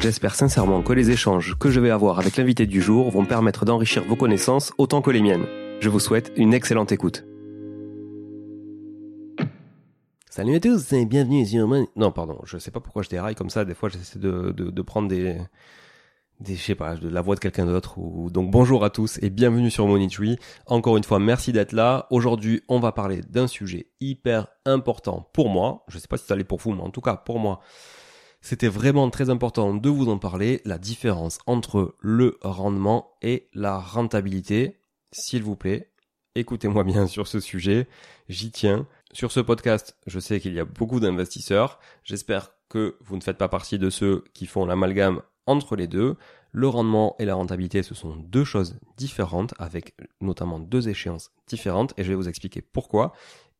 J'espère sincèrement que les échanges que je vais avoir avec l'invité du jour vont permettre d'enrichir vos connaissances autant que les miennes. Je vous souhaite une excellente écoute. Salut à tous et bienvenue sur Non, pardon, je sais pas pourquoi je déraille comme ça. Des fois, j'essaie de, de, prendre des, des, je sais pas, de la voix de quelqu'un d'autre. Ou... Donc bonjour à tous et bienvenue sur Tree. Encore une fois, merci d'être là. Aujourd'hui, on va parler d'un sujet hyper important pour moi. Je sais pas si ça l'est pour vous, mais en tout cas pour moi, c'était vraiment très important de vous en parler, la différence entre le rendement et la rentabilité. S'il vous plaît, écoutez-moi bien sur ce sujet, j'y tiens. Sur ce podcast, je sais qu'il y a beaucoup d'investisseurs. J'espère que vous ne faites pas partie de ceux qui font l'amalgame entre les deux. Le rendement et la rentabilité, ce sont deux choses différentes, avec notamment deux échéances différentes, et je vais vous expliquer pourquoi.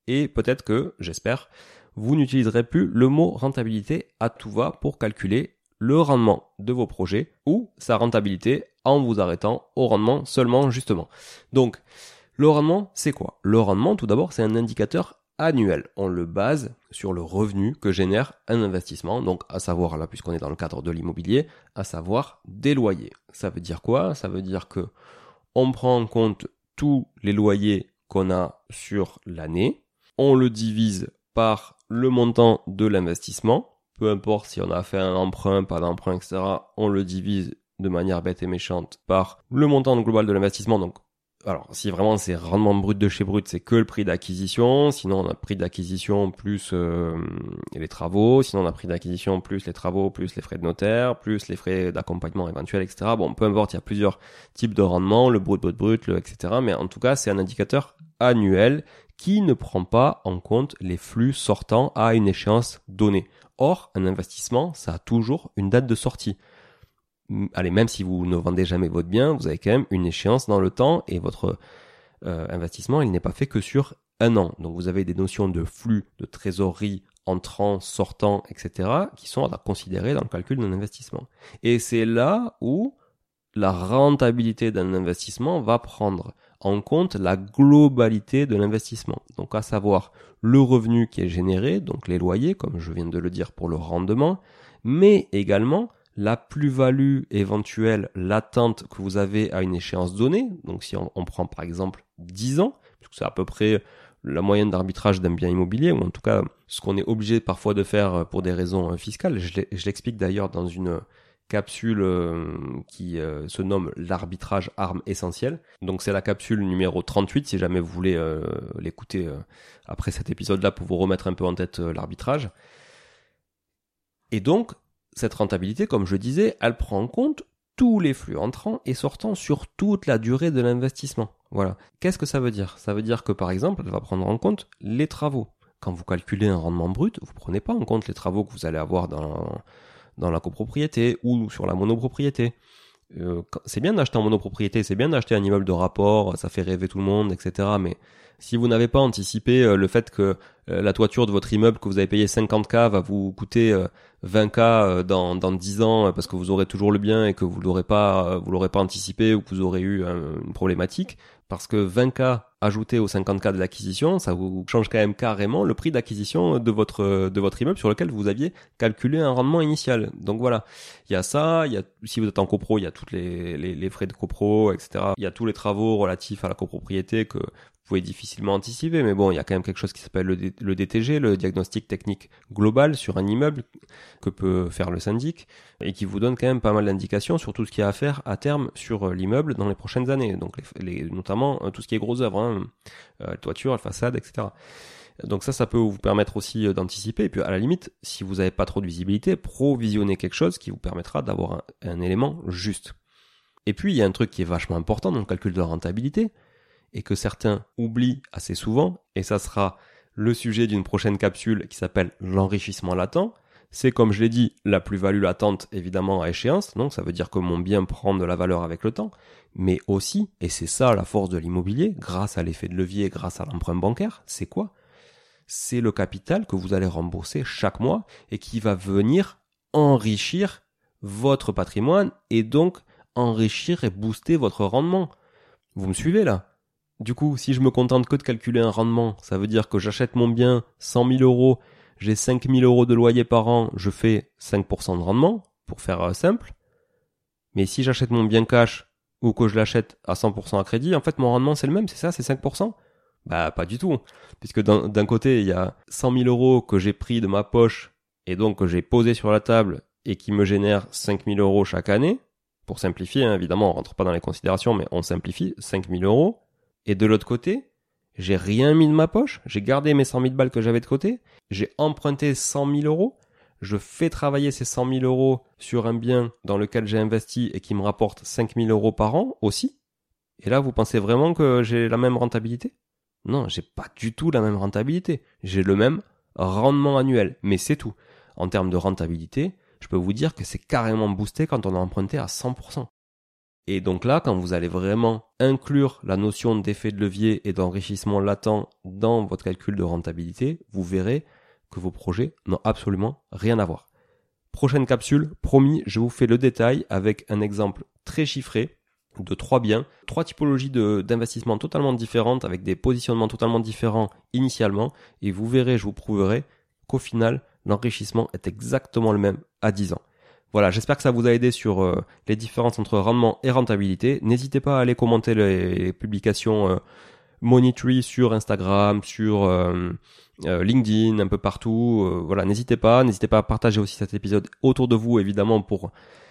Et peut-être que, j'espère, vous n'utiliserez plus le mot rentabilité à tout va pour calculer le rendement de vos projets ou sa rentabilité en vous arrêtant au rendement seulement justement. Donc, le rendement, c'est quoi? Le rendement, tout d'abord, c'est un indicateur annuel. On le base sur le revenu que génère un investissement, donc à savoir, là puisqu'on est dans le cadre de l'immobilier, à savoir des loyers. Ça veut dire quoi? Ça veut dire que on prend en compte tous les loyers qu'on a sur l'année, on le divise par le montant de l'investissement. Peu importe si on a fait un emprunt, pas d'emprunt, etc. On le divise de manière bête et méchante par le montant global de l'investissement. Donc, alors, si vraiment c'est rendement brut de chez brut, c'est que le prix d'acquisition. Sinon, on a prix d'acquisition plus euh, les travaux. Sinon, on a prix d'acquisition plus les travaux, plus les frais de notaire, plus les frais d'accompagnement éventuels, etc. Bon, peu importe, il y a plusieurs types de rendement, le brut, brut, brut, le etc. Mais en tout cas, c'est un indicateur annuel qui ne prend pas en compte les flux sortants à une échéance donnée. Or, un investissement, ça a toujours une date de sortie. allez, même si vous ne vendez jamais votre bien, vous avez quand même une échéance dans le temps et votre euh, investissement, il n'est pas fait que sur un an. Donc vous avez des notions de flux, de trésorerie, entrant, sortant, etc., qui sont à considérer dans le calcul d'un investissement. Et c'est là où la rentabilité d'un investissement va prendre en compte la globalité de l'investissement. Donc à savoir le revenu qui est généré, donc les loyers, comme je viens de le dire pour le rendement, mais également la plus-value éventuelle latente que vous avez à une échéance donnée. Donc si on, prend par exemple 10 ans, c'est à peu près la moyenne d'arbitrage d'un bien immobilier, ou en tout cas ce qu'on est obligé parfois de faire pour des raisons fiscales. Je l'explique d'ailleurs dans une capsule euh, qui euh, se nomme l'arbitrage arme essentielle. Donc c'est la capsule numéro 38 si jamais vous voulez euh, l'écouter après cet épisode-là pour vous remettre un peu en tête l'arbitrage. Et donc cette rentabilité, comme je disais, elle prend en compte tous les flux entrants et sortants sur toute la durée de l'investissement. Voilà. Qu'est-ce que ça veut dire? Ça veut dire que par exemple, elle va prendre en compte les travaux. Quand vous calculez un rendement brut, vous prenez pas en compte les travaux que vous allez avoir dans dans la copropriété ou sur la monopropriété. Euh, c'est bien d'acheter en monopropriété, c'est bien d'acheter un immeuble de rapport, ça fait rêver tout le monde, etc. Mais si vous n'avez pas anticipé euh, le fait que euh, la toiture de votre immeuble que vous avez payé 50K va vous coûter 20K dans, dans 10 ans parce que vous aurez toujours le bien et que vous l'aurez pas, vous l'aurez pas anticipé ou que vous aurez eu une problématique, parce que 20K ajouté aux 50K de l'acquisition, ça vous change quand même carrément le prix d'acquisition de votre de votre immeuble sur lequel vous aviez calculé un rendement initial. Donc voilà, il y a ça, il y a si vous êtes en copro, il y a toutes les, les, les frais de copro, etc. Il y a tous les travaux relatifs à la copropriété que pouvez difficilement anticiper, mais bon, il y a quand même quelque chose qui s'appelle le, DTG, le diagnostic technique global sur un immeuble que peut faire le syndic et qui vous donne quand même pas mal d'indications sur tout ce qu'il y a à faire à terme sur euh, l'immeuble dans les prochaines années, donc les, notamment euh, tout ce qui est gros œuvres, hein, euh, toiture, façade, etc. Donc ça, ça peut vous permettre aussi d'anticiper. Et puis à la limite, si vous n'avez pas trop de visibilité, provisionner quelque chose qui vous permettra d'avoir un élément juste. Et puis il y a un truc qui est vachement important dans le calcul de la rentabilité, et que certains oublient assez souvent, et ça sera le sujet d'une prochaine capsule qui s'appelle l'enrichissement latent. C'est comme je l'ai dit, la plus-value latente évidemment à échéance, donc ça veut dire que mon bien prend de la valeur avec le temps, mais aussi, et c'est ça la force de l'immobilier, grâce à l'effet de levier, grâce à l'emprunt bancaire, c'est quoi? C'est le capital que vous allez rembourser chaque mois et qui va venir enrichir votre patrimoine et donc enrichir et booster votre rendement. Vous me suivez là? Du coup, si je me contente que de calculer un rendement, ça veut dire que j'achète mon bien 100 000 euros, j'ai 5 000 euros de loyer par an, je fais 5% de rendement, pour faire euh, simple. Mais si j'achète mon bien cash ou que je l'achète à 100% à crédit, en fait mon rendement c'est le même, c'est ça, c'est 5% Bah pas du tout. Puisque d'un côté, il y a 100 000 euros que j'ai pris de ma poche et donc que j'ai posé sur la table et qui me génère 5 000 euros chaque année. Pour simplifier, hein, évidemment, on rentre pas dans les considérations, mais on simplifie, 5 000 euros. Et de l'autre côté, j'ai rien mis de ma poche, j'ai gardé mes 100 000 balles que j'avais de côté, j'ai emprunté 100 000 euros, je fais travailler ces 100 000 euros sur un bien dans lequel j'ai investi et qui me rapporte 5 000 euros par an aussi. Et là, vous pensez vraiment que j'ai la même rentabilité? Non, j'ai pas du tout la même rentabilité. J'ai le même rendement annuel, mais c'est tout. En termes de rentabilité, je peux vous dire que c'est carrément boosté quand on a emprunté à 100%. Et donc là, quand vous allez vraiment inclure la notion d'effet de levier et d'enrichissement latent dans votre calcul de rentabilité, vous verrez que vos projets n'ont absolument rien à voir. Prochaine capsule, promis, je vous fais le détail avec un exemple très chiffré de trois biens, trois typologies d'investissement totalement différentes avec des positionnements totalement différents initialement et vous verrez, je vous prouverai qu'au final, l'enrichissement est exactement le même à 10 ans. Voilà, j'espère que ça vous a aidé sur euh, les différences entre rendement et rentabilité. N'hésitez pas à aller commenter les, publications euh, Monitory sur Instagram, sur euh, LinkedIn, un peu partout. voilà, n'hésitez pas. N'hésitez pas à partager aussi cet épisode autour de vous, évidemment, pour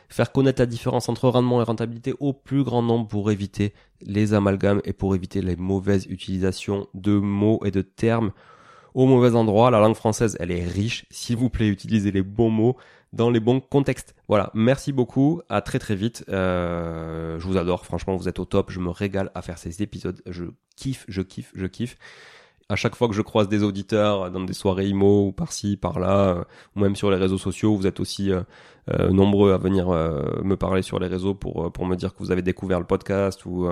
faire connaître la différence entre rendement et rentabilité au plus grand nombre pour éviter les amalgames et pour éviter les mauvaises utilisations de mots et de termes au mauvais endroit. La langue française, elle est riche. S'il vous plaît, utilisez les bons mots dans les bons contextes. Voilà, merci beaucoup, à très très vite. Euh, je vous adore, franchement, vous êtes au top. Je me régale à faire ces épisodes. Je kiffe, je kiffe, je kiffe. À chaque fois que je croise des auditeurs dans des soirées IMO ou par-ci, par-là, ou même sur les réseaux sociaux, vous êtes aussi nombreux à venir me parler sur les réseaux pour, pour me dire que vous avez découvert le podcast ou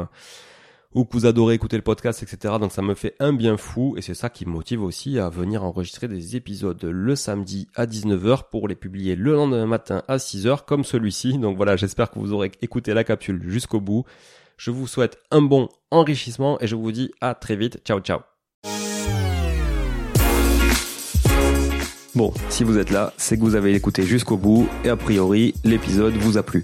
ou que vous adorez écouter le podcast, etc. Donc ça me fait un bien fou et c'est ça qui me motive aussi à venir enregistrer des épisodes le samedi à 19h pour les publier le lendemain matin à 6h comme celui-ci. Donc voilà, j'espère que vous aurez écouté la capsule jusqu'au bout. Je vous souhaite un bon enrichissement et je vous dis à très vite. Ciao ciao. Bon, si vous êtes là, c'est que vous avez écouté jusqu'au bout et a priori l'épisode vous a plu.